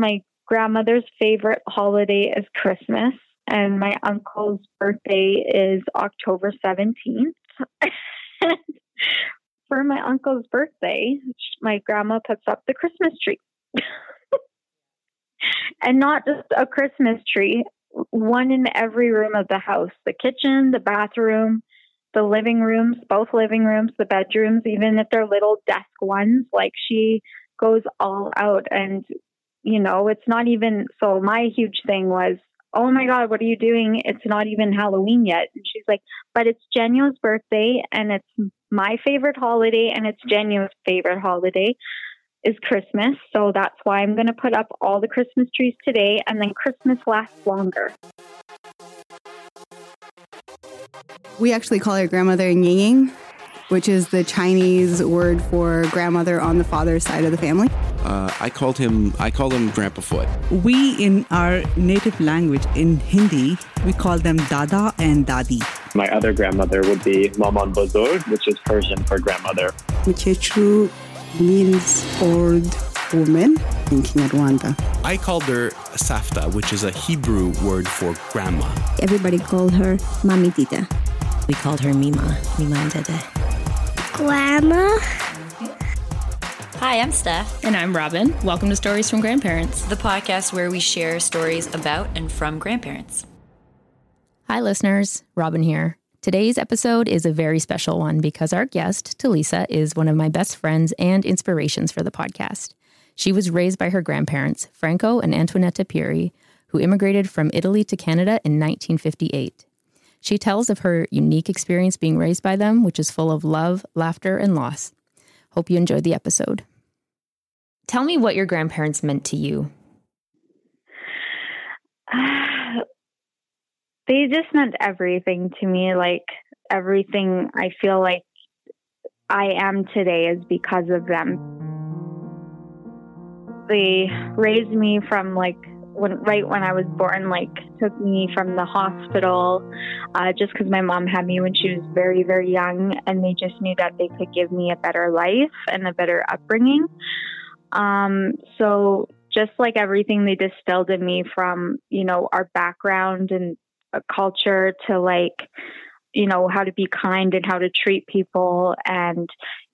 my grandmother's favorite holiday is Christmas, and my uncle's birthday is October 17th. For my uncle's birthday, my grandma puts up the Christmas tree. and not just a Christmas tree, one in every room of the house the kitchen, the bathroom, the living rooms, both living rooms, the bedrooms, even if they're little desk ones. Like she goes all out. And, you know, it's not even so. My huge thing was, oh my God, what are you doing? It's not even Halloween yet. And she's like, but it's Genu's birthday and it's my favorite holiday and it's Genu's favorite holiday is Christmas. So that's why I'm going to put up all the Christmas trees today and then Christmas lasts longer. We actually call her grandmother Ying, which is the Chinese word for grandmother on the father's side of the family. Uh, I called him. I called him Grandpa Foot. We, in our native language, in Hindi, we call them Dada and Dadi. My other grandmother would be Maman Bozorg, which is Persian for grandmother. Mchechu means old woman in Kinyarwanda. I called her Safta, which is a Hebrew word for grandma. Everybody called her Mamitita. We called her Mima, Mima and Dede. Grandma. Hi, I'm Steph. And I'm Robin. Welcome to Stories from Grandparents, the podcast where we share stories about and from grandparents. Hi, listeners. Robin here. Today's episode is a very special one because our guest, Talisa, is one of my best friends and inspirations for the podcast. She was raised by her grandparents, Franco and Antoinetta Pieri, who immigrated from Italy to Canada in 1958. She tells of her unique experience being raised by them, which is full of love, laughter, and loss. Hope you enjoyed the episode. Tell me what your grandparents meant to you. they just meant everything to me. Like everything I feel like I am today is because of them. They raised me from like when right when I was born, like took me from the hospital, uh, just because my mom had me when she was very very young, and they just knew that they could give me a better life and a better upbringing. Um, so just like everything they distilled in me from you know our background and culture to like you know how to be kind and how to treat people and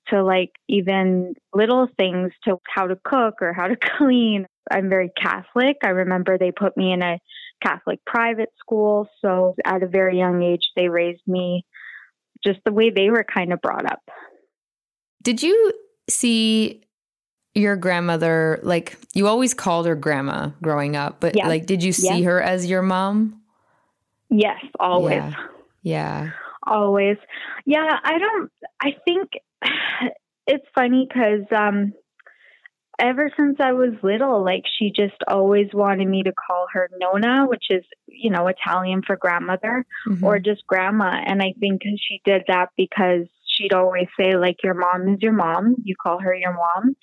to like even little things to how to cook or how to clean. I'm very Catholic. I remember they put me in a Catholic private school. So at a very young age, they raised me just the way they were kind of brought up. Did you see your grandmother like you always called her grandma growing up, but yeah. like did you see yeah. her as your mom? Yes, always. Yeah. yeah. Always. Yeah, I don't I think it's funny cuz um ever since I was little, like she just always wanted me to call her Nona, which is, you know, Italian for grandmother mm-hmm. or just grandma. And I think she did that because she'd always say, like, your mom is your mom. You call her your mom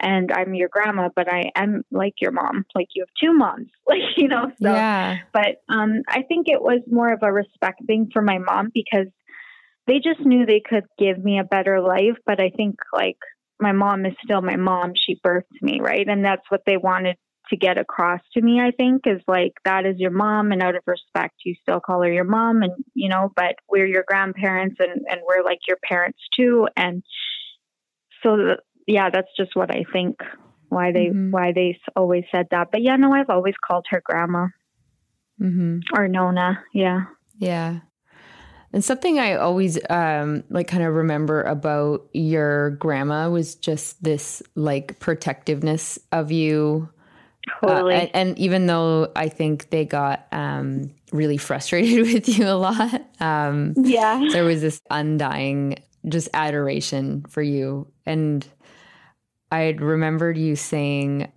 and I'm your grandma, but I am like your mom. Like you have two moms, like you know. So, yeah. But um, I think it was more of a respect thing for my mom because they just knew they could give me a better life. But I think like my mom is still my mom. She birthed me, right, and that's what they wanted to get across to me. I think is like that is your mom, and out of respect, you still call her your mom, and you know. But we're your grandparents, and and we're like your parents too, and so yeah, that's just what I think why they mm-hmm. why they always said that. But yeah, no, I've always called her grandma mm-hmm. or Nona. Yeah, yeah. And something I always um, like kind of remember about your grandma was just this like protectiveness of you. Totally. Uh, and, and, even though I think they got um, really frustrated with you a lot, um, yeah, there was this undying just adoration for you. And I remembered you saying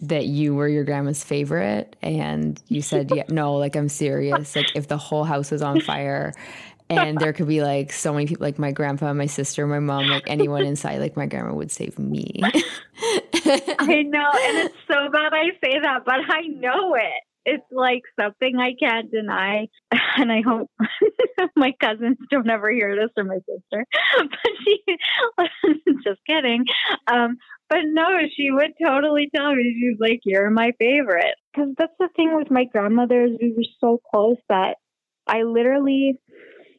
that you were your grandma's favorite and you said yeah no like i'm serious like if the whole house was on fire and there could be like so many people like my grandpa my sister my mom like anyone inside like my grandma would save me i know and it's so bad i say that but i know it it's like something I can't deny. And I hope my cousins don't ever hear this or my sister. But she, just kidding. Um, but no, she would totally tell me. She's like, "You're my favorite." Because that's the thing with my grandmothers. We were so close that I literally,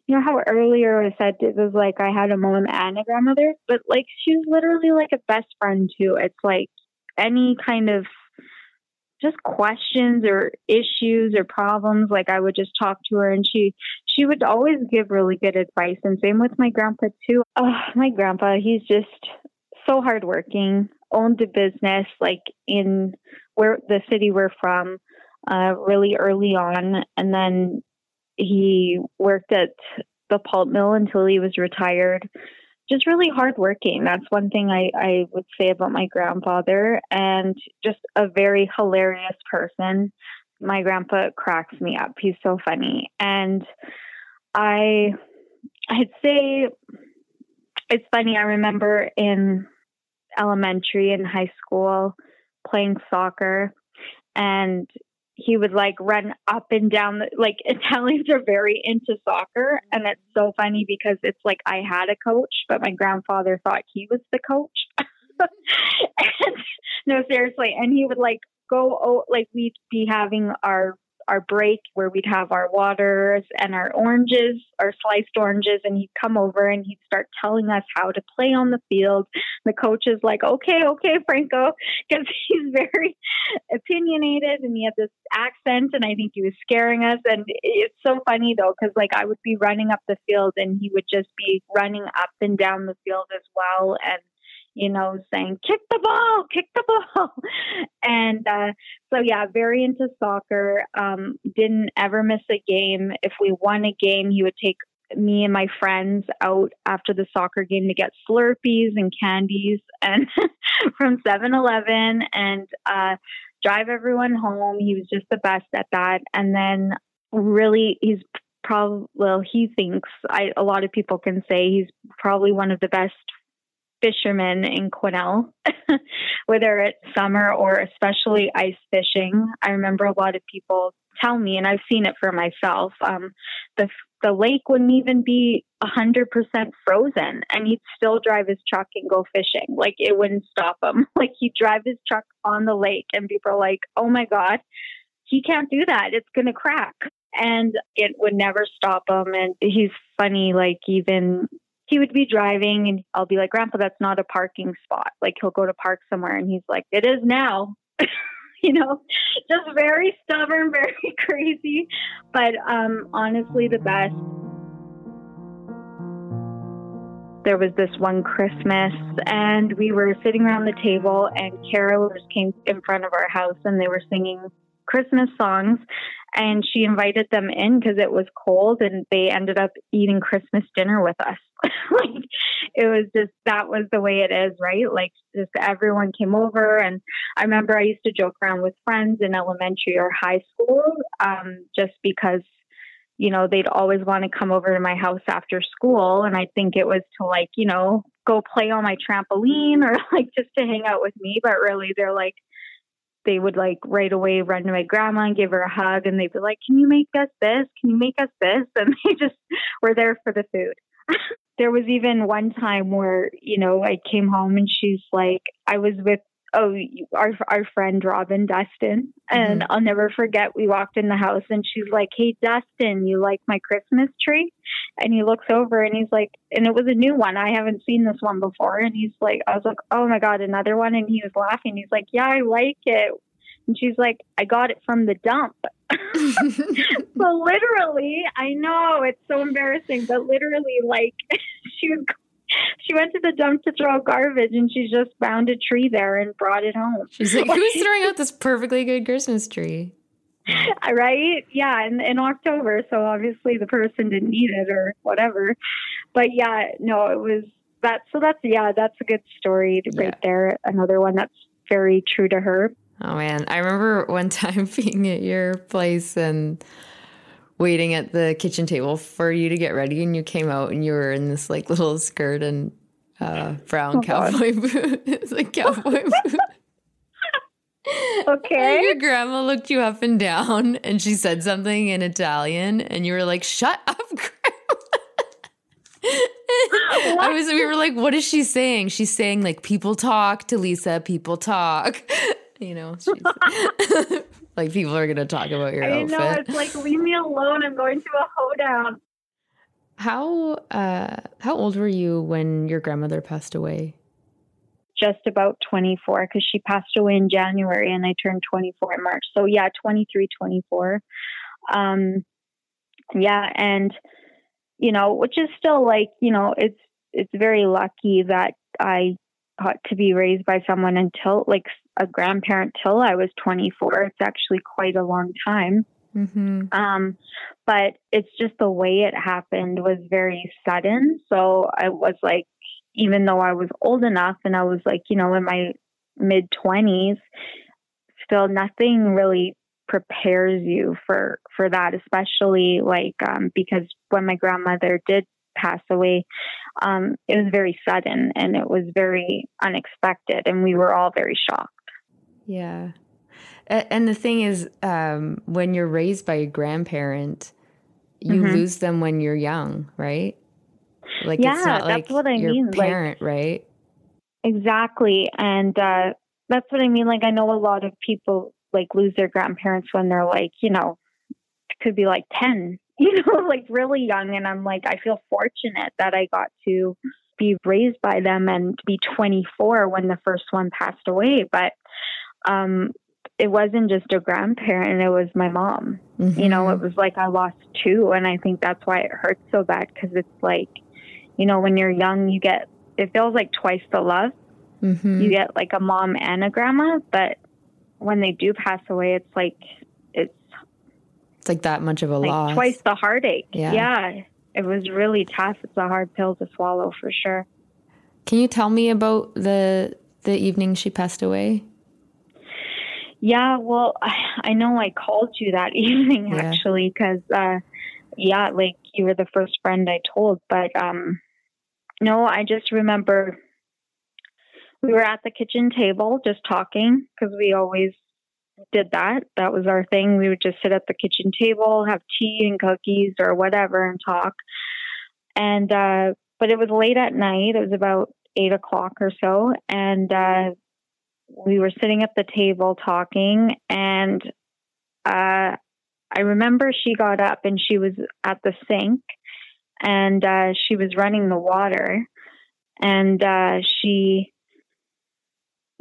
you know, how earlier I said it was like I had a mom and a grandmother, but like she's literally like a best friend too. It's like any kind of just questions or issues or problems like i would just talk to her and she she would always give really good advice and same with my grandpa too oh, my grandpa he's just so hardworking, owned a business like in where the city we're from, uh, really early on, and then he worked at the pulp mill until he was retired. Just really hardworking. That's one thing I, I would say about my grandfather, and just a very hilarious person. My grandpa cracks me up. He's so funny, and I, I'd say it's funny. I remember in elementary and high school playing soccer and he would like run up and down the, like Italians are very into soccer and it's so funny because it's like I had a coach but my grandfather thought he was the coach. and, no seriously and he would like go oh, like we'd be having our our break where we'd have our waters and our oranges, our sliced oranges, and he'd come over and he'd start telling us how to play on the field. The coach is like, okay, okay, Franco, because he's very opinionated and he had this accent, and I think he was scaring us. And it's so funny though, because like I would be running up the field and he would just be running up and down the field as well. And you know, saying, kick the ball, kick the ball. and uh, so, yeah, very into soccer. Um, didn't ever miss a game. If we won a game, he would take me and my friends out after the soccer game to get Slurpees and candies and from 7-Eleven and uh, drive everyone home. He was just the best at that. And then really, he's probably well, he thinks I, a lot of people can say he's probably one of the best fishermen in Quesnel, whether it's summer or especially ice fishing. I remember a lot of people tell me, and I've seen it for myself. Um, the the lake wouldn't even be a hundred percent frozen, and he'd still drive his truck and go fishing. Like it wouldn't stop him. Like he'd drive his truck on the lake, and people are like, "Oh my god, he can't do that. It's gonna crack." And it would never stop him. And he's funny, like even he would be driving and I'll be like, Grandpa, that's not a parking spot. Like he'll go to park somewhere and he's like, It is now. you know, just very stubborn, very crazy. But um honestly the best. There was this one Christmas and we were sitting around the table and carolers came in front of our house and they were singing Christmas songs and she invited them in because it was cold and they ended up eating Christmas dinner with us. like it was just that was the way it is, right? Like just everyone came over and I remember I used to joke around with friends in elementary or high school um, just because you know they'd always want to come over to my house after school and I think it was to like, you know, go play on my trampoline or like just to hang out with me, but really they're like they would like right away run to my grandma and give her a hug and they'd be like, Can you make us this? Can you make us this? And they just were there for the food. there was even one time where, you know, I came home and she's like, I was with oh our our friend Robin Dustin and mm-hmm. I'll never forget we walked in the house and she's like hey Dustin you like my Christmas tree and he looks over and he's like and it was a new one I haven't seen this one before and he's like I was like oh my god another one and he was laughing he's like yeah I like it and she's like I got it from the dump so literally I know it's so embarrassing but literally like she was she went to the dump to throw out garbage and she just found a tree there and brought it home. She's like, who's throwing out this perfectly good Christmas tree? right? Yeah, in, in October. So obviously the person didn't need it or whatever. But yeah, no, it was that. So that's, yeah, that's a good story right yeah. there. Another one that's very true to her. Oh man. I remember one time being at your place and waiting at the kitchen table for you to get ready and you came out and you were in this like little skirt and uh, brown oh, cowboy boot. it's like cowboy boot. okay. And Your grandma looked you up and down and she said something in Italian and you were like, shut up, grandma. I was we were like, what is she saying? She's saying like people talk Talisa, people talk. You know, like people are gonna talk about your I outfit. know it's like leave me alone. I'm going to a hoedown. How uh how old were you when your grandmother passed away? Just about 24 because she passed away in January and I turned 24 in March. So yeah, 23, 24. Um, yeah, and you know, which is still like you know, it's it's very lucky that I got to be raised by someone until like a grandparent till I was 24. It's actually quite a long time. Mm-hmm. Um, but it's just the way it happened was very sudden. So I was like, even though I was old enough and I was like, you know, in my mid 20s, still nothing really prepares you for for that especially like um because when my grandmother did pass away um it was very sudden and it was very unexpected and we were all very shocked Yeah. And the thing is, um, when you're raised by a grandparent, you Mhm. lose them when you're young, right? Like Yeah, it's not that's like what I your mean, like- parent, right? Exactly. And uh, that's what I mean. Like, I know a lot of people like lose their grandparents when they're like, you know, could be like 10, you know, like really young. And I'm like, I feel fortunate that I got to be raised by them and be 24 when the first one passed away. But um, it wasn't just a grandparent, it was my mom. You know, it was like I lost two. And I think that's why it hurts so bad because it's like, you know, when you're young, you get, it feels like twice the love. Mm-hmm. You get like a mom and a grandma, but when they do pass away, it's like, it's It's like that much of a like loss. twice the heartache. Yeah. yeah. It was really tough. It's a hard pill to swallow for sure. Can you tell me about the the evening she passed away? Yeah, well, I know I called you that evening Yeah. actually because, uh, yeah, like you were the first friend I told. But um, no, I just remember we were at the kitchen table just talking because we always did that. That was our thing. We would just sit at the kitchen table, have tea and cookies or whatever, and talk. And uh, but it was late at night. It was about eight o'clock or so, and uh, we were sitting at the table talking and uh I remember she got up and she was at the sink and uh she was running the water and uh she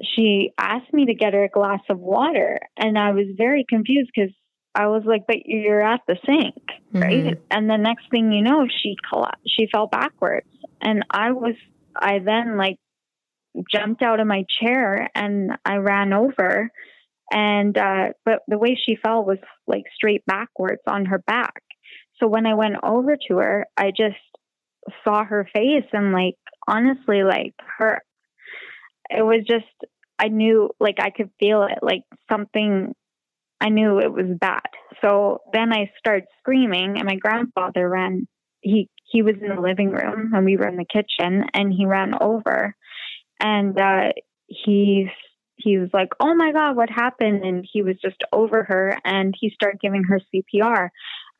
she asked me to get her a glass of water and I was very confused cuz I was like but you're at the sink right Mhm. and the next thing you know she colla- she fell backwards and I was I then like jumped out of my chair and I ran over and uh but the way she fell was like straight backwards on her back. So when I went over to her, I just saw her face and like honestly like her it was just I knew like I could feel it like something I knew it was bad. So then I started screaming and my grandfather ran he he was in the living room and we were in the kitchen and he ran over and uh he's he was like, "Oh my god, what happened?" and he was just over her and he started giving her CPR.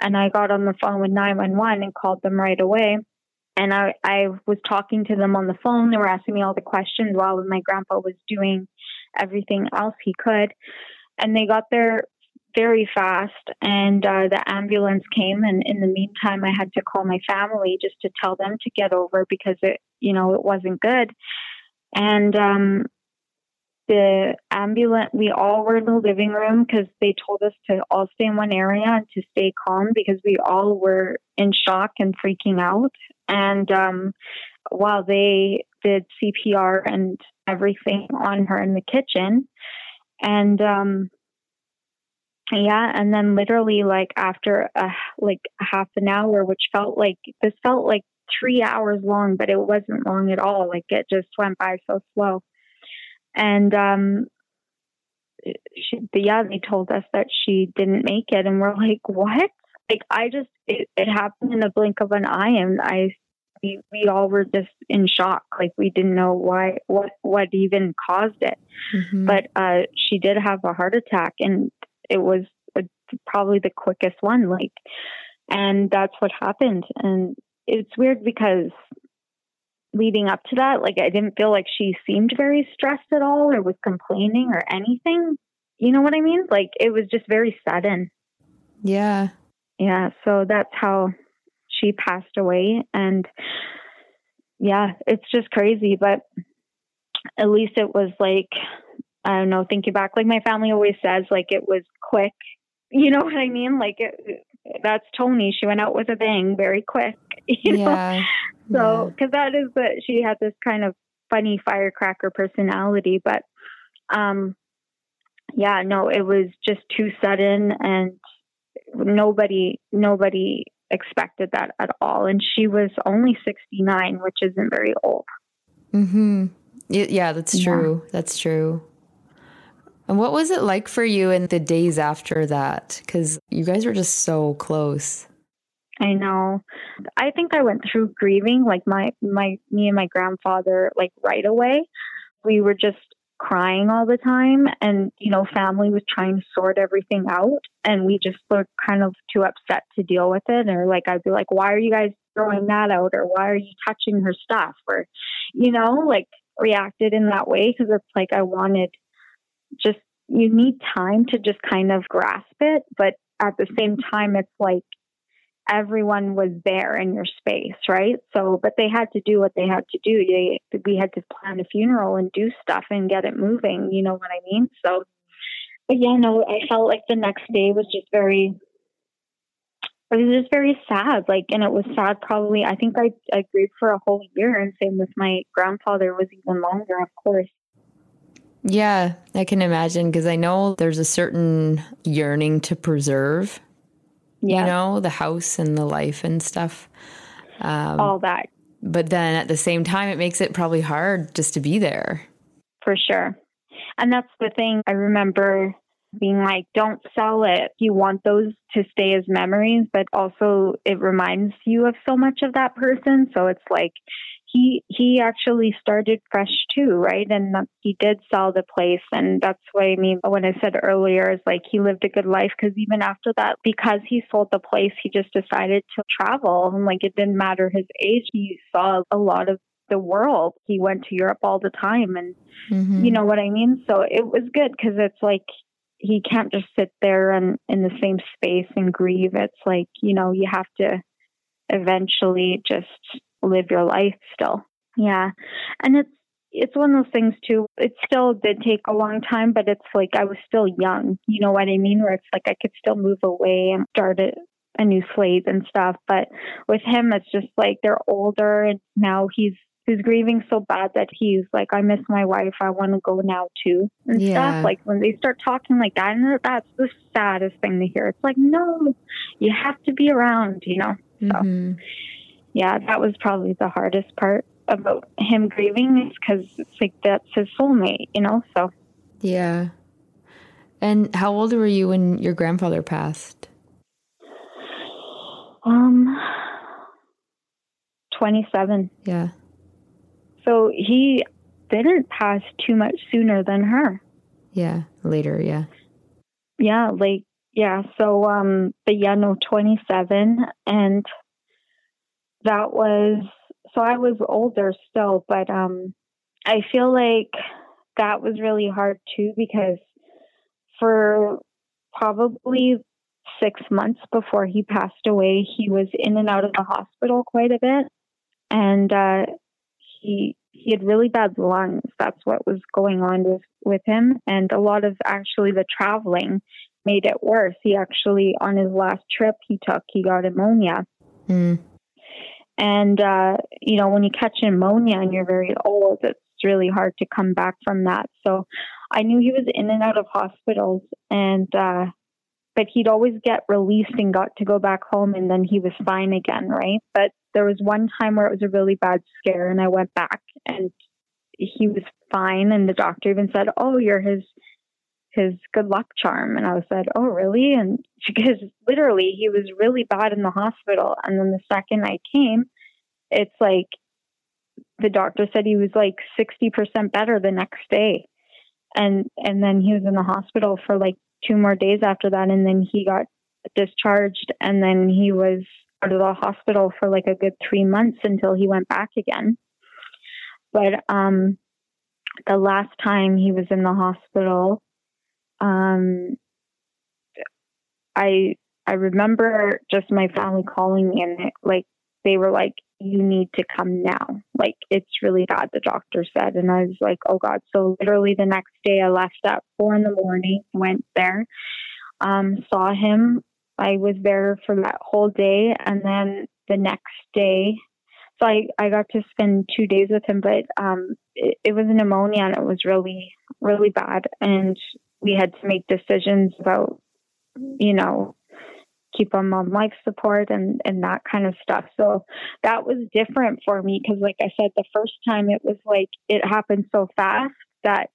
And I got on the phone with 911 and called them right away. And I I was talking to them on the phone. They were asking me all the questions while my grandpa was doing everything else he could. And they got there very fast and uh, the ambulance came and in the meantime I had to call my family just to tell them to get over because it you know it wasn't good and um the ambulance we all were in the living room because they told us to all stay in one area and to stay calm because we all were in shock and freaking out. And um while they did CPR and everything on her in the kitchen. And um yeah and then literally like after a like half an hour which felt like this felt like three hours long but it wasn't long at all like it just went by so slow and um she yeah they told us that she didn't make it and we're like what like i just it, it happened in the blink of an eye and i we, we all were just in shock. Like we didn't know why, what, what even caused it. Mm-hmm. But uh, she did have a heart attack, and it was a, probably the quickest one. Like, and that's what happened. And it's weird because leading up to that, like I didn't feel like she seemed very stressed at all or was complaining or anything. You know what I mean? Like it was just very sudden. Yeah. Yeah. So that's how she passed away. And yeah, it's just crazy. But at least it was like, I don't know, thinking back, like my family always says, like it was quick. You know what I mean? Like it, that's Tony. She went out with a bang very quick. You know? Yeah. So, because yeah. that is that she had this kind of funny firecracker personality, but um, yeah, no, it was just too sudden, and nobody, nobody expected that at all. And she was only sixty nine, which isn't very old. Mm hmm. Yeah, that's true. Yeah. That's true. And what was it like for you in the days after that? Because you guys were just so close. I know. I think I went through grieving, like my my me and my grandfather, like right away. We were just crying all the time, and you know, family was trying to sort everything out, and we just were kind of too upset to deal with it. Or like I'd be like, "Why are you guys throwing that out?" Or "Why are you touching her stuff?" Or you know, like reacted in that way because it's like I wanted just you need time to just kind of grasp it, but at the same time, it's like everyone was there in your space, right? So, but they had to do what they had to do. They, we had to plan a funeral and do stuff and get it moving. You know what I mean? So, but yeah, no, I felt like the next day was just very, it was just very sad. Like, and it was sad probably, I think I, I grieved for a whole year and same with my grandfather was even longer, of course. Yeah, I can imagine because I know there's a certain yearning to preserve, yeah. you know, the house and the life and stuff. Um, All that. But then at the same time, it makes it probably hard just to be there. For sure. And that's the thing. I remember being like, don't sell it. You want those to stay as memories, but also it reminds you of so much of that person. So it's like, he he actually started fresh too, right? And he did sell the place, and that's why I mean when I said earlier is like he lived a good life because even after that, because he sold the place, he just decided to travel, and like it didn't matter his age. He saw a lot of the world. He went to Europe all the time, and mm-hmm. you know what I mean. So it was good because it's like he can't just sit there and in the same space and grieve. It's like you know you have to eventually just live your life still. Yeah. And it's it's one of those things too. It still did take a long time, but it's like I was still young. You know what I mean? Where it's like I could still move away and start a, a new slate and stuff. But with him, it's just like they're older, and now he's he's grieving so bad that he's like, I miss my wife. I want to go now too, and yeah. stuff. Like when they start talking like that, and that's the saddest thing to hear. It's like, no, you have to be around, you know. So. Mm-hmm yeah, that was probably the hardest part about him grieving is because it's like that's his soulmate, you know? So, yeah. And how old were you when your grandfather passed? Um, 27. Yeah. So he didn't pass too much sooner than her. Yeah, later, yeah. Yeah, like, yeah. So, um, but yeah, no, 27. And that was so I was older still, but um, I feel like that was really hard too because for probably six months before he passed away, he was in and out of the hospital quite a bit, and uh, he he had really bad lungs. That's what was going on with with him, and a lot of actually the traveling made it worse. He actually on his last trip he took he got pneumonia. Mm. And, uh, you know, when you catch pneumonia and you're very old, it's really hard to come back from that. So I knew he was in and out of hospitals and, uh, but he'd always get released and got to go back home and then he was fine again, right? But there was one time where it was a really bad scare and I went back and he was fine and the doctor even said, "Oh, you're his his good luck charm. And I said, Oh, really? And because literally he was really bad in the hospital. And then the second I came, it's like the doctor said he was like 60% better the next day. And and then he was in the hospital for like two more days after that and then he got discharged and then he was out of the hospital for like a good 3 months until he went back again. But um the last time he was in the hospital um I I remember just my family calling me and like they were like you need to come now. Like it's really bad, the doctor said. And I was like, oh God. So literally the next day I left at four in the morning, went there, um, saw him. I was there for that whole day. And then the next day, so I, I got to spend two days with him, but um, it, it was pneumonia and it was really, really bad. And we had to make decisions about, you know, keep them on life support and and that kind of stuff. So that was different for me because like i said the first time it was like it happened so fast that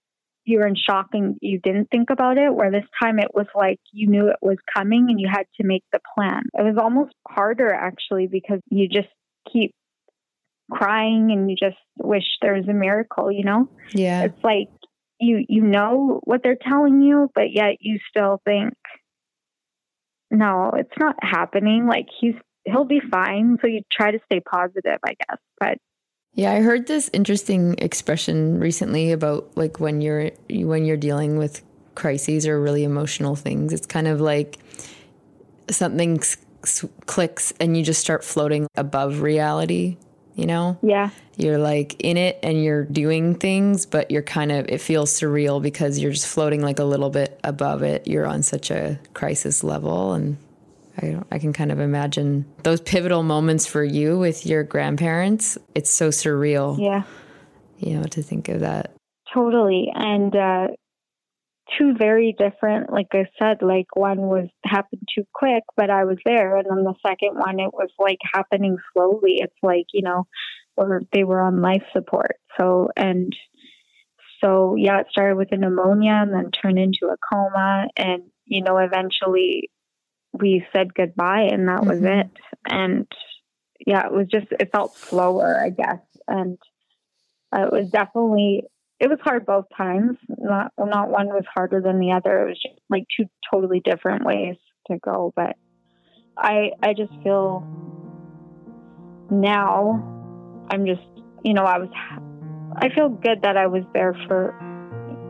you were in shock and you didn't think about it where this time it was like you knew it was coming and you had to make the plan. It was almost harder actually because you just keep crying and you just wish there was a miracle you know? Yeah. It's like you you know what they're telling you but yet you still think no, it's not happening. Like he's he'll be fine. So you try to stay positive, I guess. But yeah, I heard this interesting expression recently about like when you're when you're dealing with crises or really emotional things. It's kind of like something clicks and you just start floating above reality you know? Yeah. You're like in it and you're doing things, but you're kind of, it feels surreal because you're just floating like a little bit above it. You're on such a crisis level. And I, I can kind of imagine those pivotal moments for you with your grandparents. It's so surreal. Yeah. You know, to think of that. Totally. And, uh, two very different like i said like one was happened too quick but i was there. And then the second one it was like happening slowly. It's like you know or they were on life support. So and so yeah it started with a pneumonia and then turned into a coma. And you know eventually we said goodbye and that mm-hmm. was it. And yeah it was just it felt slower i guess. And uh, it was definitely it was hard both times. Not not one was harder than the other. It was just like two totally different ways to go. But I I just feel now I'm just you know I was I feel good that I was there for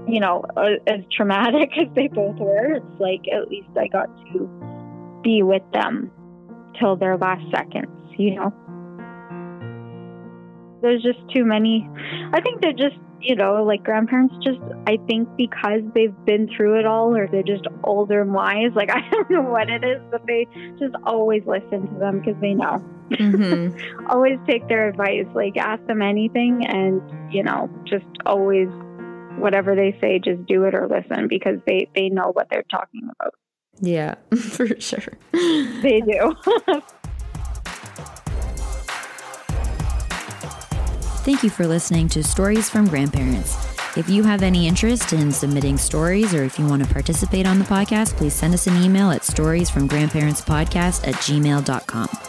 you know as traumatic as they both were. It's like at least I got to be with them till their last seconds. You know. There's just too many. I think they're just you know, like grandparents just, I think because they've been through it all or they're just older and wise, like I don't know what it is, but they just always listen to them because they know. Mm-hmm. always take their advice, like ask them anything and, you know, just always, whatever they say, just do it or listen because they, they know what they're talking about. Yeah, for sure. They do. Thank you for listening to Stories from Grandparents. If you have any interest in submitting stories or if you want to participate on the podcast, please send us an email at storiesfromgrandparentspodcast at gmail.com.